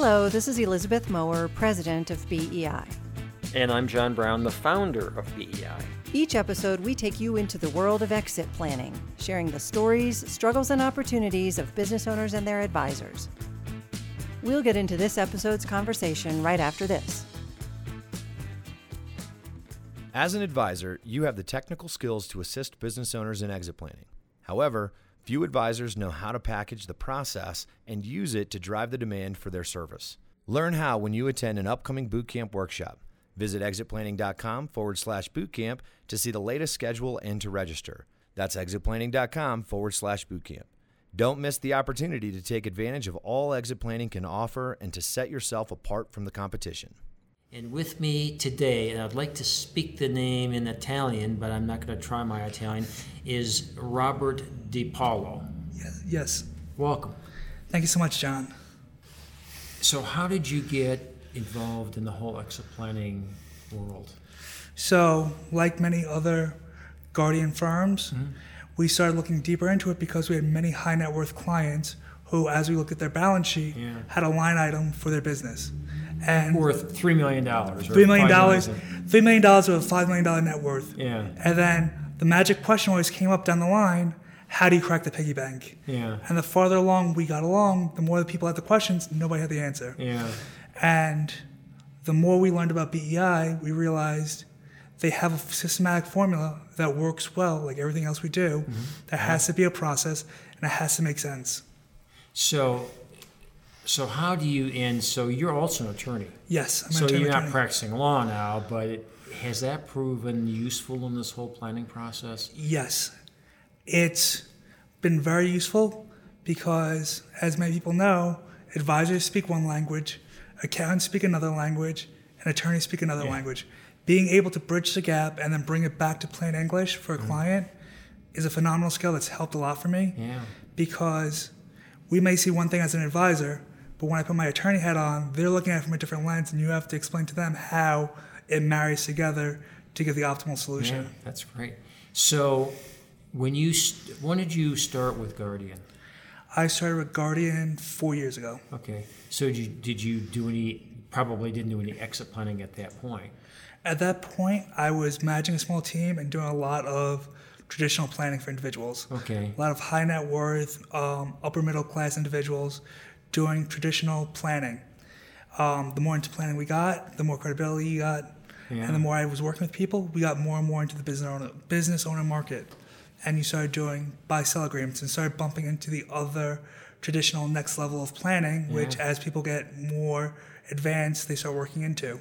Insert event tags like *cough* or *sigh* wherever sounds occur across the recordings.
Hello, this is Elizabeth Mower, president of BEI. And I'm John Brown, the founder of BEI. Each episode, we take you into the world of exit planning, sharing the stories, struggles, and opportunities of business owners and their advisors. We'll get into this episode's conversation right after this. As an advisor, you have the technical skills to assist business owners in exit planning. However, few advisors know how to package the process and use it to drive the demand for their service. Learn how when you attend an upcoming bootcamp workshop. Visit exitplanning.com forward slash bootcamp to see the latest schedule and to register. That's exitplanning.com forward slash bootcamp. Don't miss the opportunity to take advantage of all exit planning can offer and to set yourself apart from the competition. And with me today, and I'd like to speak the name in Italian, but I'm not going to try my Italian, is Robert DePalo. Yes, yes. Welcome. Thank you so much, John. So, how did you get involved in the whole exit planning world? So, like many other Guardian firms, Mm-hmm. we started looking deeper into it because we had many high net worth clients who, as we looked at their balance sheet, Yeah. had a line item for their business. And Worth $3 million. $3 million, $5 $3 million with a $5 million net worth. Yeah. And then the magic question always came up down the line how do you crack the piggy bank? Yeah. And the farther along we got along, the more the people had the questions, nobody had the answer. Yeah. And the more we learned about BEI, we realized they have a systematic formula that works well, like everything else we do. Mm-hmm. There has to be a process and it has to make sense. So, so how do you, and so you're also an attorney. Yes, I'm So an you're not attorney. practicing law now, but it, has that proven useful in this whole planning process? Yes, it's been very useful because, as many people know, advisors speak one language, accountants speak another language, and attorneys speak another Yeah. language. Being able to bridge the gap and then bring it back to plain English for a mm. client is a phenomenal skill that's helped a lot for me Yeah. because we may see one thing as an advisor, but when I put my attorney hat on, they're looking at it from a different lens, and you have to explain to them how it marries together to get the optimal solution. Yeah, that's great. So, when you st- when did you start with Guardian? I started with Guardian four years ago. Okay. So did you did you do any? Probably didn't do any exit planning at that point. At that point, I was managing a small team and doing a lot of traditional planning for individuals. Okay. A lot of high net worth, um, upper middle class individuals doing traditional planning. Um, the more into planning we got, the more credibility you got, Yeah. and the more I was working with people, we got more and more into the business owner, business owner market. And you started doing buy sell agreements and started bumping into the other traditional next level of planning, which as people get more advanced, they start working into.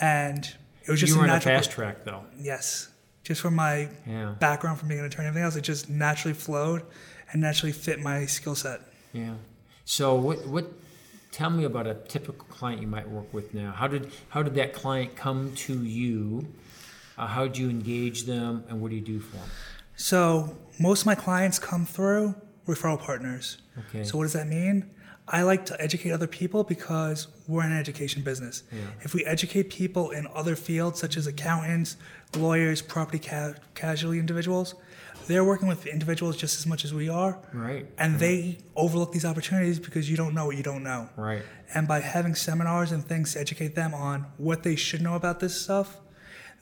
And it was just you a were on a fast track though. Yes. Just from my Yeah. background from being an attorney and everything else, it just naturally flowed and naturally fit my skill set. Yeah. So what what? Tell me about a typical client you might work with now. How did how did that client come to you? Uh, how did you engage them, and what do you do for them? So most of my clients come through referral partners. Okay. So what does that mean? I like to educate other people because we're in an education business. Yeah. If we educate people in other fields such as accountants, lawyers, property ca- casualty individuals, they're working with individuals just as much as we are. Right. And they overlook these opportunities because you don't know what you don't know. Right. And by having seminars and things to educate them on what they should know about this stuff,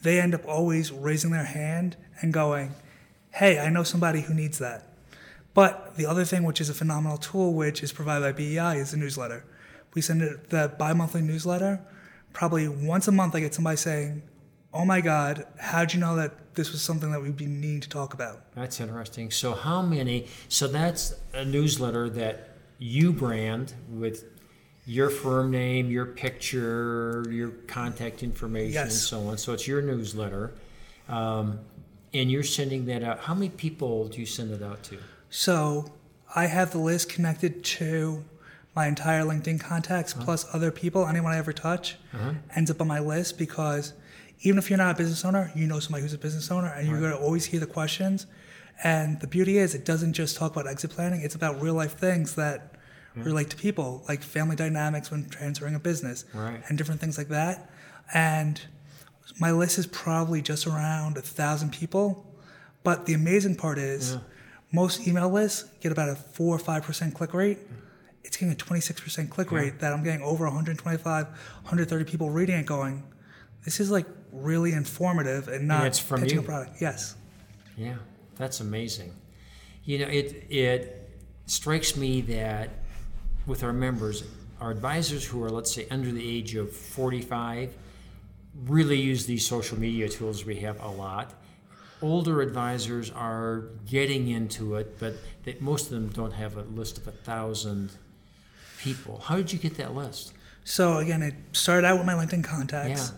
they end up always raising their hand and going, Hey, I know somebody who needs that. But the other thing, which is a phenomenal tool, which is provided by BEI, is the newsletter. We send it, the bi monthly newsletter. Probably once a month, I get somebody saying, Oh my God, how'd you know that this was something that we'd be needing to talk about? That's interesting. So how many? So that's a newsletter that you brand with your firm name, your picture, your contact information, and so on. So it's your newsletter, um, and you're sending that out. How many people do you send it out to? So I have the list connected to my entire LinkedIn contacts plus other people, anyone I ever touch, ends up on my list because even if you're not a business owner, you know somebody who's a business owner and you're going to always hear the questions. And the beauty is, it doesn't just talk about exit planning, it's about real life things that relate to people, like family dynamics when transferring a business Right. and different things like that. And my list is probably just around a thousand people. But the amazing part is, most email lists get about a four or five percent click rate, it's getting a 26% click rate that I'm getting over 125, 130 people reading it going, this is like really informative and not it's from pitching you? a product. Yes. Yeah, that's amazing. You know, it it strikes me that with our members, our advisors who are let's say under the age of 45 really use these social media tools we have a lot. Older advisors are getting into it, but they, most of them don't have a list of a thousand people. How did you get that list? So again, it started out with my LinkedIn contacts.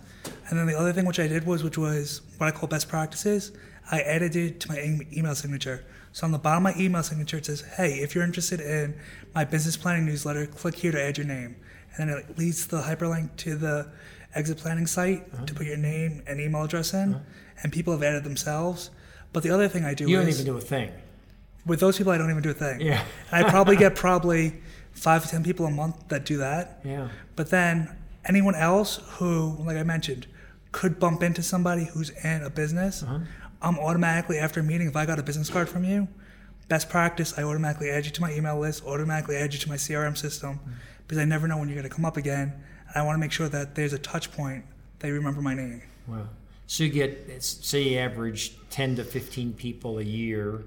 And then the other thing which I did was, which was what I call best practices, I added it to my email signature. So on the bottom of my email signature, it says, hey, if you're interested in my business planning newsletter, click here to add your name. And then it leads to the hyperlink to the exit planning site Uh-huh. to put your name and email address in. And people have added themselves. But the other thing I do You don't even do a thing. with those people, I don't even do a thing. Yeah. I probably *laughs* get probably five to 10 people a month that do that. Yeah. But then anyone else who, like I mentioned, could bump into somebody who's in a business, Uh-huh. I'm automatically after a meeting, if I got a business card from you, best practice, I automatically add you to my email list, automatically add you to my CRM system, because I never know when you're going to come up again. And I want to make sure that there's a touch point they remember my name. Wow. So you get, say you average 10 to 15 people a year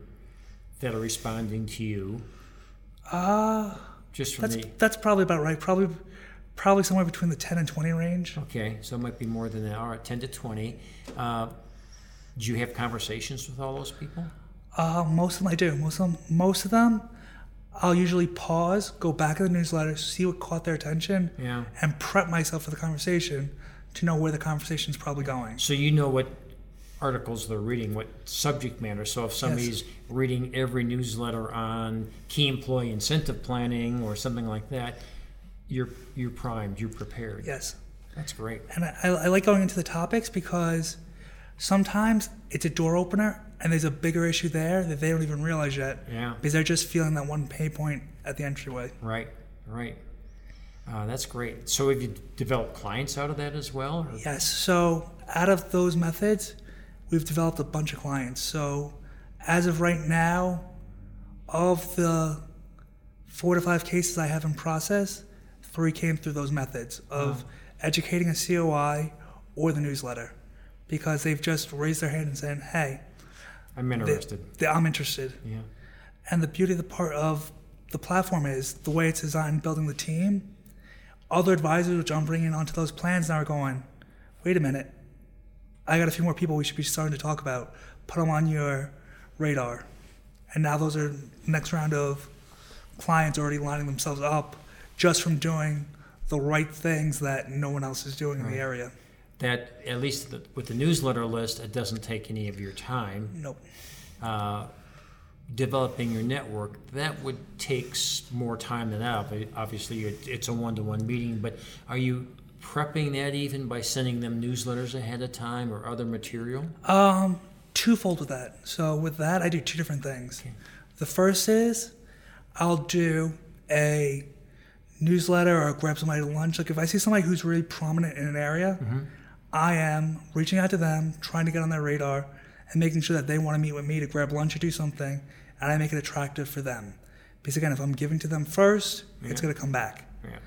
that are responding to you. Uh, Just from that's the, that's probably about right. Probably probably somewhere between the 10 and 20 range. okay, so it might be more than that. All right, 10 to 20. Uh, do you have conversations with all those people? Uh, most of them I do. Most of them, most of them, I'll usually pause, go back to the newsletter, see what caught their attention, Yeah. and prep myself for the conversation to know where the conversation is probably going. So you know what articles they're reading, what subject matter. So if somebody's reading every newsletter on key employee incentive planning or something like that, you're you're primed, you're prepared. Yes, That's great. and I, I like going into the topics because sometimes it's a door opener, and there's a bigger issue there that they don't even realize yet Yeah. because they're just feeling that one pay point at the entryway. Right, right. Uh, that's great. So have you developed clients out of that as well? or- Yes. So out of those methods, we've developed a bunch of clients. So as of right now, of the four to five cases I have in process, three came through those methods of educating a COI or the newsletter because they've just raised their hand and said, hey, I'm they- interested. they- I'm interested. Yeah. And the beauty of the part of the platform is the way it's designed, building the team. Other advisors, which I'm bringing onto those plans now, are going, wait a minute, I got a few more people we should be starting to talk about. Put them on your radar. And now those are next round of clients already lining themselves up just from doing the right things that no one else is doing in the area. That at least the, with the newsletter list, it doesn't take any of your time. Nope. Uh, developing your network that would take more time than that. Obviously, it's a one-to-one meeting. But are you prepping that even by sending them newsletters ahead of time or other material? Um, twofold with that. So with that, I do two different things. The first is I'll do a newsletter or grab somebody to lunch. Like if I see somebody who's really prominent in an area, mm-hmm. I am reaching out to them, trying to get on their radar, and making sure that they want to meet with me to grab lunch or do something, and I make it attractive for them. Because again, if I'm giving to them first, it's going to come back Yeah.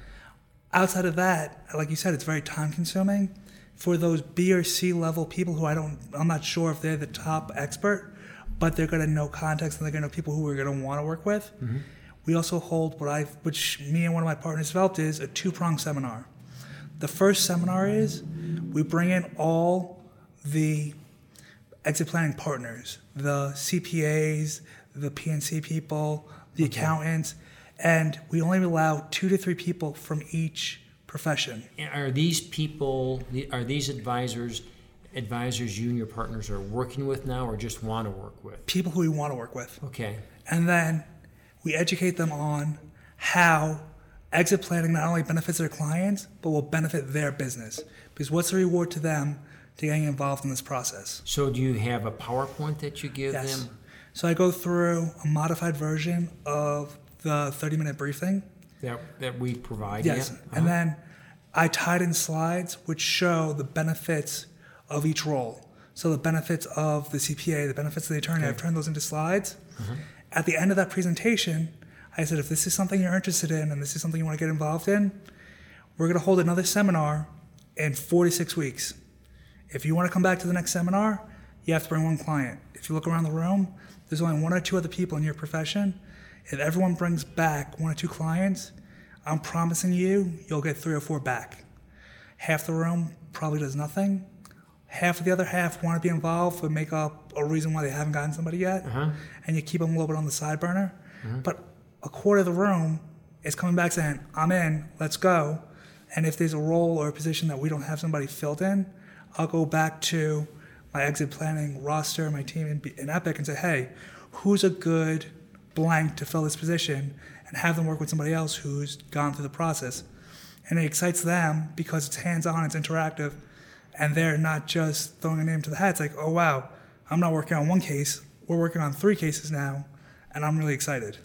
outside of that, like you said, it's very time consuming. For those B or C level people who I don't, I'm not sure if they're the top expert, but they're going to know context and they're going to know people who we're going to want to work with. Mm-hmm. We also hold what I, which me and one of my partners developed, is a two prong seminar. The first seminar is we bring in all the exit planning partners, the CPAs, the P&C people, the accountants, and we only allow two to three people from each profession. And Are these people, are these advisors, advisors you and your partners are working with now or just want to work with? People who we want to work with. Okay. And then we educate them on how exit planning not only benefits their clients, but will benefit their business. Because what's the reward to them to getting involved in this process? So do you have a PowerPoint that you give Yes. them? So I go through a modified version of the 30 minute briefing. That, that we provide? Yes. And Uh-huh. then I tied in slides which show the benefits of each role. So the benefits of the CPA, the benefits of the attorney, I've turned those into slides. Uh-huh. At the end of that presentation, I said, if this is something you're interested in and this is something you want to get involved in, we're going to hold another seminar in 46 weeks. If you want to come back to the next seminar, you have to bring one client. If you look around the room, there's only one or two other people in your profession. If everyone brings back one or two clients, I'm promising you, you'll get three or four back. Half the room probably does nothing. Half of the other half want to be involved but make up a reason why they haven't gotten somebody yet. Uh-huh. And you keep them a little bit on the side burner. Uh-huh. But a quarter of the room is coming back saying, I'm in, let's go. And if there's a role or a position that we don't have somebody filled in, I'll go back to my exit planning roster, my team in, in Epic, and say, hey, who's a good blank to fill this position? And have them work with somebody else who's gone through the process. And it excites them because it's hands on, it's interactive, and they're not just throwing a name to the hat. It's like, oh, wow, I'm not working on one case, we're working on three cases now, and I'm really excited.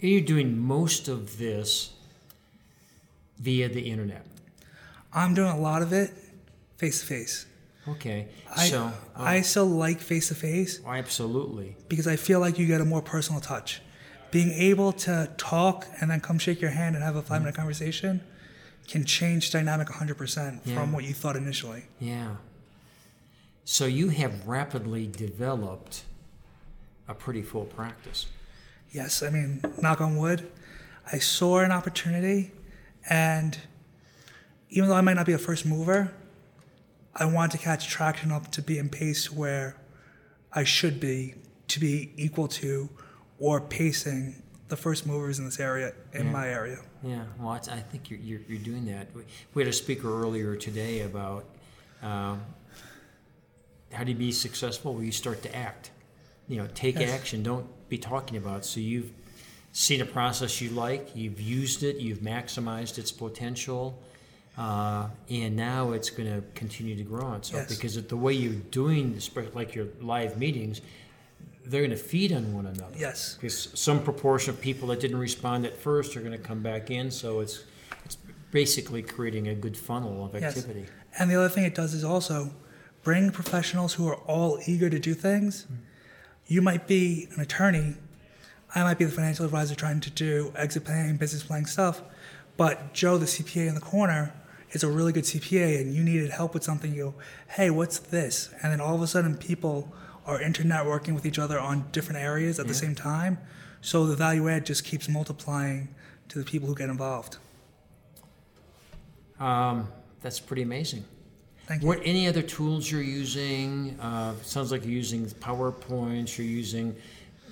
And you're doing most of this via the internet. I'm doing a lot of it face to face. Okay. I, so, uh, I still like face to face absolutely. because I feel like you get a more personal touch. Being able to talk and then come shake your hand and have a five minute conversation can change dynamic 100% Yeah. from what you thought initially. Yeah. So you have rapidly developed a pretty full practice. Yes, I mean, knock on wood, I saw an opportunity, and even though I might not be a first mover, I want to catch traction up to be in pace where I should be to be equal to or pacing the first movers in this area in Yeah. my area. Yeah, well, it's, I think you're, you're, you're doing that. We, had a speaker earlier today about um, how do you be successful? Well, you start to act. You know, take Yes. action. Don't be talking about. it. So you've seen a process you like, you've used it, you've maximized its potential, uh, and now it's going to continue to grow on itself Yes. because of the way you're doing, especially like your live meetings, they're going to feed on one another. Yes. Because some proportion of people that didn't respond at first are going to come back in, so it's it's basically creating a good funnel of activity. Yes. activity. And the other thing it does is also bring professionals who are all eager to do things. Hmm. You might be an attorney, I might be the financial advisor trying to do exit planning, business planning stuff, but Joe, the CPA in the corner, is a really good CPA and you needed help with something. You go, hey, what's this? And then all of a sudden, people are internetworking with each other on different areas at the same time. So the value add just keeps multiplying to the people who get involved. Um, that's pretty amazing. Thank you. What any other tools you're using? Uh, sounds like you're using PowerPoints. You're using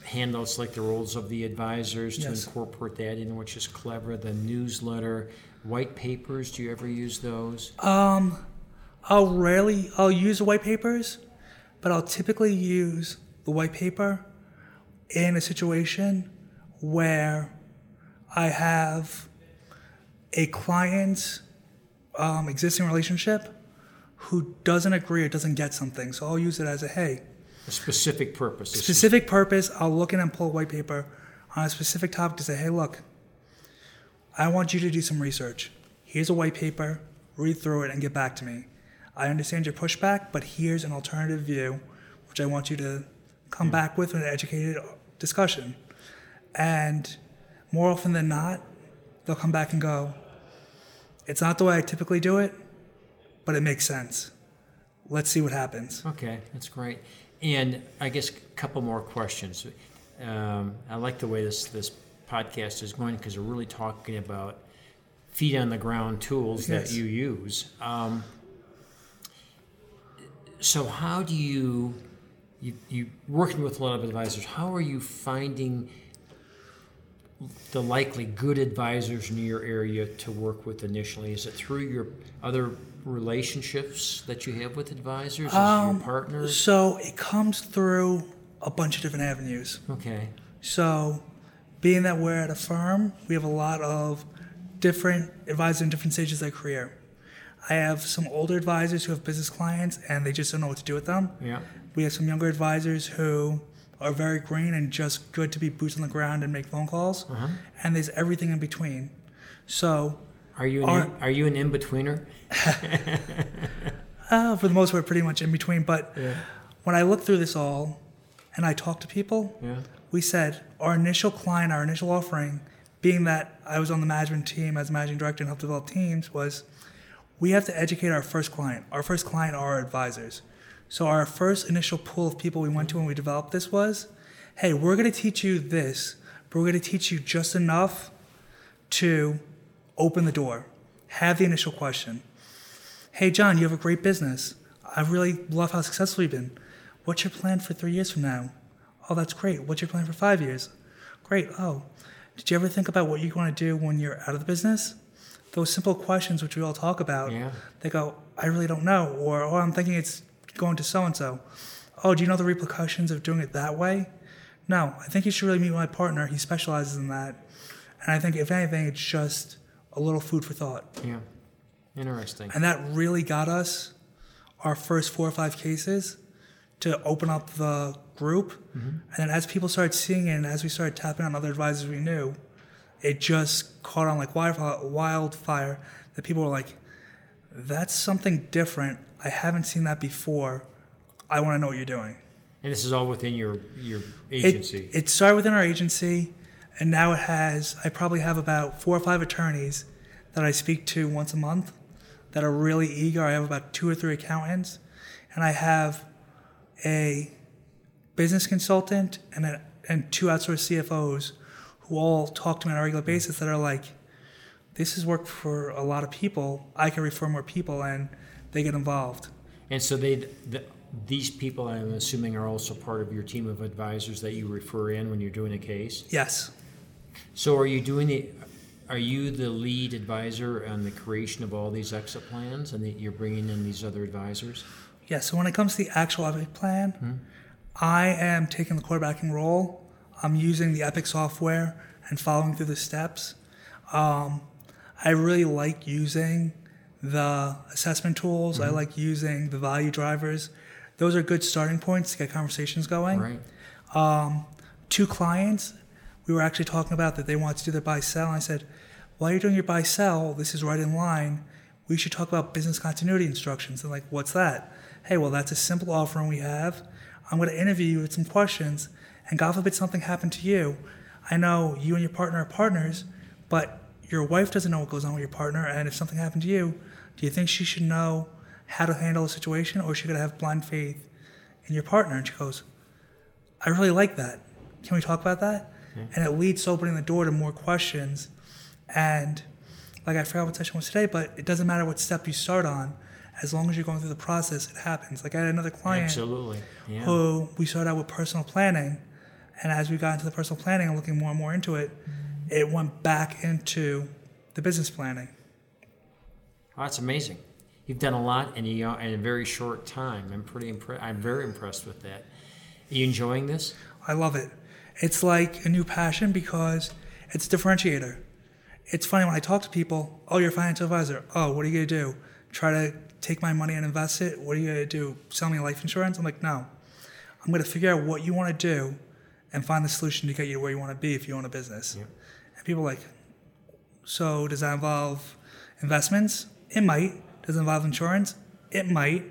handouts like the roles of the advisors to Yes. incorporate that in, which is clever. The newsletter, white papers. Do you ever use those? Um, I'll rarely I'll use the white papers, but I'll typically use the white paper in a situation where I have a client's um, existing relationship who doesn't agree or doesn't get something. So I'll use it as a hey, A specific purpose. Specific purpose. I'll look in and pull white paper on a specific topic to say, hey, look, I want you to do some research. Here's a white paper, read through it, and get back to me. I understand your pushback, but here's an alternative view, which I want you to come back with in an educated discussion. And more often than not, they'll come back and go, it's not the way I typically do it, but it makes sense. Let's see what happens. Okay, that's great. And I guess a couple more questions. Um, I like the way this this podcast is going because we're really talking about feet on the ground tools Yes. that you use. Um, so how do you you you working with a lot of advisors? How are you finding the likely good advisors in your area to work with initially? Is it through your other relationships that you have with advisors? Is it your um, partners? So it comes through a bunch of different avenues. Okay. So, being that we're at a firm, we have a lot of different advisors in different stages of their career. I have some older advisors who have business clients and they just don't know what to do with them. Yeah. We have some younger advisors who are very green and just good to be boots on the ground and make phone calls. Uh-huh. And there's everything in between. So, Are you an Are- in, are you an in betweener? *laughs* uh, for the most part, pretty much in between. But Yeah. when I look through this all and I talk to people, Yeah. we said our initial client, our initial offering, being that I was on the management team as managing director and helped develop teams, was we have to educate our first client. Our first client are our advisors. So our first initial pool of people we went to when we developed this was, hey, we're going to teach you this, but we're going to teach you just enough to open the door. Have the initial question. Hey, John, you have a great business. I really love how successful you've been. What's your plan for three years from now? Oh, that's great. What's your plan for five years? Great. Oh, did you ever think about what you want to do when you're out of the business? Those simple questions, which we all talk about, Yeah. they go, I really don't know. Or, oh, I'm thinking it's going to so and so. Oh, do you know the repercussions of doing it that way? No, I think you should really meet my partner. He specializes in that. And I think, if anything, it's just a little food for thought. Yeah. Interesting. And that really got us our first four or five cases to open up the group. Mm-hmm. And then as people started seeing it and as we started tapping on other advisors we knew, it just caught on like wildfire, wildfire that people were like, that's something different. I haven't seen that before. I want to know what you're doing. And this is all within your your It- agency. It, started within our agency, and now it has. I probably have about four or five attorneys that I speak to once a month that are really eager. I have about two or three accountants, and I have a business consultant and a, and two outsourced CFOs who all talk to me on a regular hmm. basis that are like, "This has worked for a lot of people. I can refer more people, and they get involved." and so they the, these people I'm assuming are also part of your team of advisors that you refer in when you're doing a case. Yes. So are you doing the are you the lead advisor on the creation of all these exit plans and that you're bringing in these other advisors? Yeah, so when it comes to the actual exit plan, hmm. I am taking the quarterbacking role. I'm using the Epic software and following through the steps. Um, I really like using the assessment tools. I like using the value drivers. Those are good starting points to get conversations going. Right. Two clients, we were actually talking about that they wanted to do their buy sell. And I said, while you're doing your buy sell, this is right in line. We should talk about business continuity instructions. And like, what's that? Hey, well, that's a simple offering we have. I'm going to interview you with some questions. And God forbid something happened to you. I know you and your partner are partners, but your wife doesn't know what goes on with your partner. And if something happened to you, do you think she should know how to handle the situation or is she going to have blind faith in your partner? And she goes, I really like that. Can we talk about that? Mm-hmm. And it leads to opening the door to more questions. And like I forgot what session was today, but it doesn't matter what step you start on, as long as you're going through the process, it happens. Like I had another client Absolutely. Yeah. who we started out with personal planning, and as we got into the personal planning and looking more and more into it, it went back into the business planning. Oh, that's amazing. You've done a lot in a, in a very short time. I'm pretty impressed. I'm very impressed with that. Are you enjoying this? I love it. It's like a new passion because it's a differentiator. It's funny when I talk to people, oh, you're a financial advisor. Oh, what are you going to do? Try to take my money and invest it? What are you going to do? Sell me life insurance? I'm like, no. I'm going to figure out what you want to do and find the solution to get you to where you want to be if you own a business. Yeah. And people are like, so does that involve investments? It might. Does it involve insurance? It might.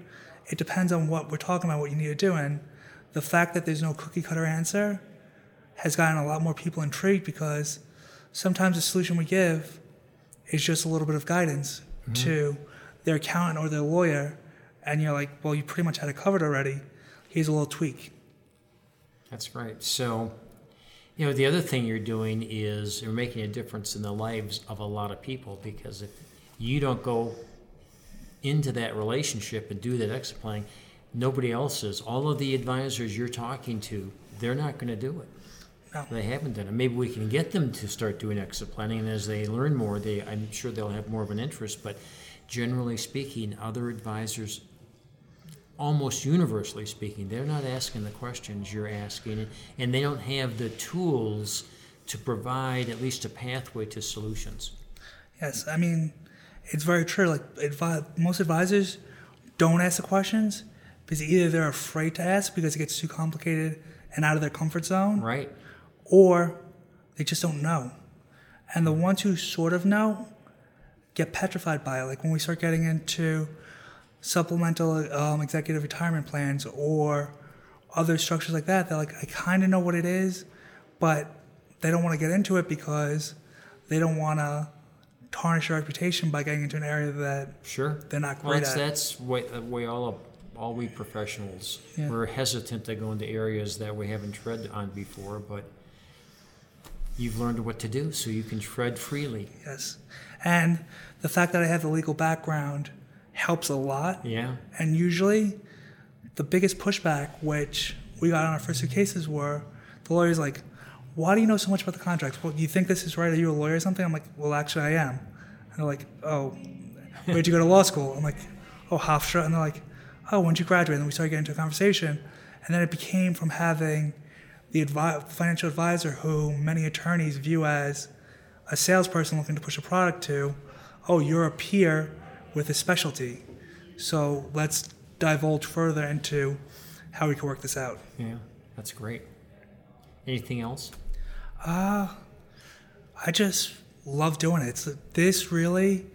It depends on what we're talking about, what you need to do. And the fact that there's no cookie cutter answer has gotten a lot more people intrigued because sometimes the solution we give is just a little bit of guidance mm-hmm. to their accountant or their lawyer. And you're like, well, you pretty much had it covered already. Here's a little tweak. That's great. So, you know, the other thing you're doing is you're making a difference in the lives of a lot of people because if you don't go into that relationship and do that exit planning, nobody else is. All of the advisors you're talking to, they're not going to do it. No. They haven't done it. Maybe we can get them to start doing exit planning, and as they learn more, they I'm sure they'll have more of an interest. But generally speaking, other advisors almost universally speaking, they're not asking the questions you're asking, and they don't have the tools to provide at least a pathway to solutions. Yes, I mean, it's very true. Like advi- most advisors don't ask the questions because either they're afraid to ask because it gets too complicated and out of their comfort zone, Right? or they just don't know. And the ones who sort of know get petrified by it. Like when we start getting into supplemental um, executive retirement plans or other structures like that, they're like, I kind of know what it is, but they don't want to get into it because they don't want to tarnish their reputation by getting into an area that Sure. they're not Well, great that's, at. that's way, way all of, all we professionals, Yeah. we're hesitant to go into areas that we haven't tread on before, but you've learned what to do, so you can tread freely. Yes. And the fact that I have the legal background helps a lot. Yeah. And usually, the biggest pushback, which we got on our first two cases, were the lawyer's like, Why do you know so much about the contracts? Well, do you think this is right? Are you a lawyer or something? I'm like, Well, actually, I am. And they're like, Oh, where'd you go to law school? I'm like, Oh, Hofstra. And they're like, Oh, when'd you graduate? And we started getting into a conversation. And then it became from having the advi- financial advisor who many attorneys view as a salesperson looking to push a product to, oh, you're a peer with a specialty. So let's divulge further into how we can work this out. Yeah. That's great. Anything else? Uh, I just love doing it. It's, this really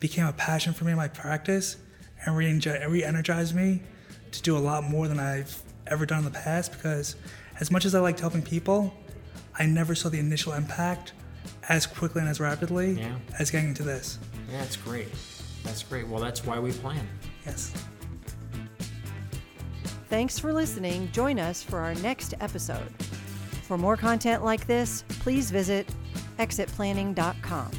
became a passion for me in my practice and re energized me to do a lot more than I've ever done in the past because as much as I liked helping people, I never saw the initial impact as quickly and as rapidly Yeah. as getting into this. Yeah, that's great. That's great. Well, that's why we plan. Yes. Thanks for listening. Join us for our next episode. For more content like this, please visit exitplanning.com.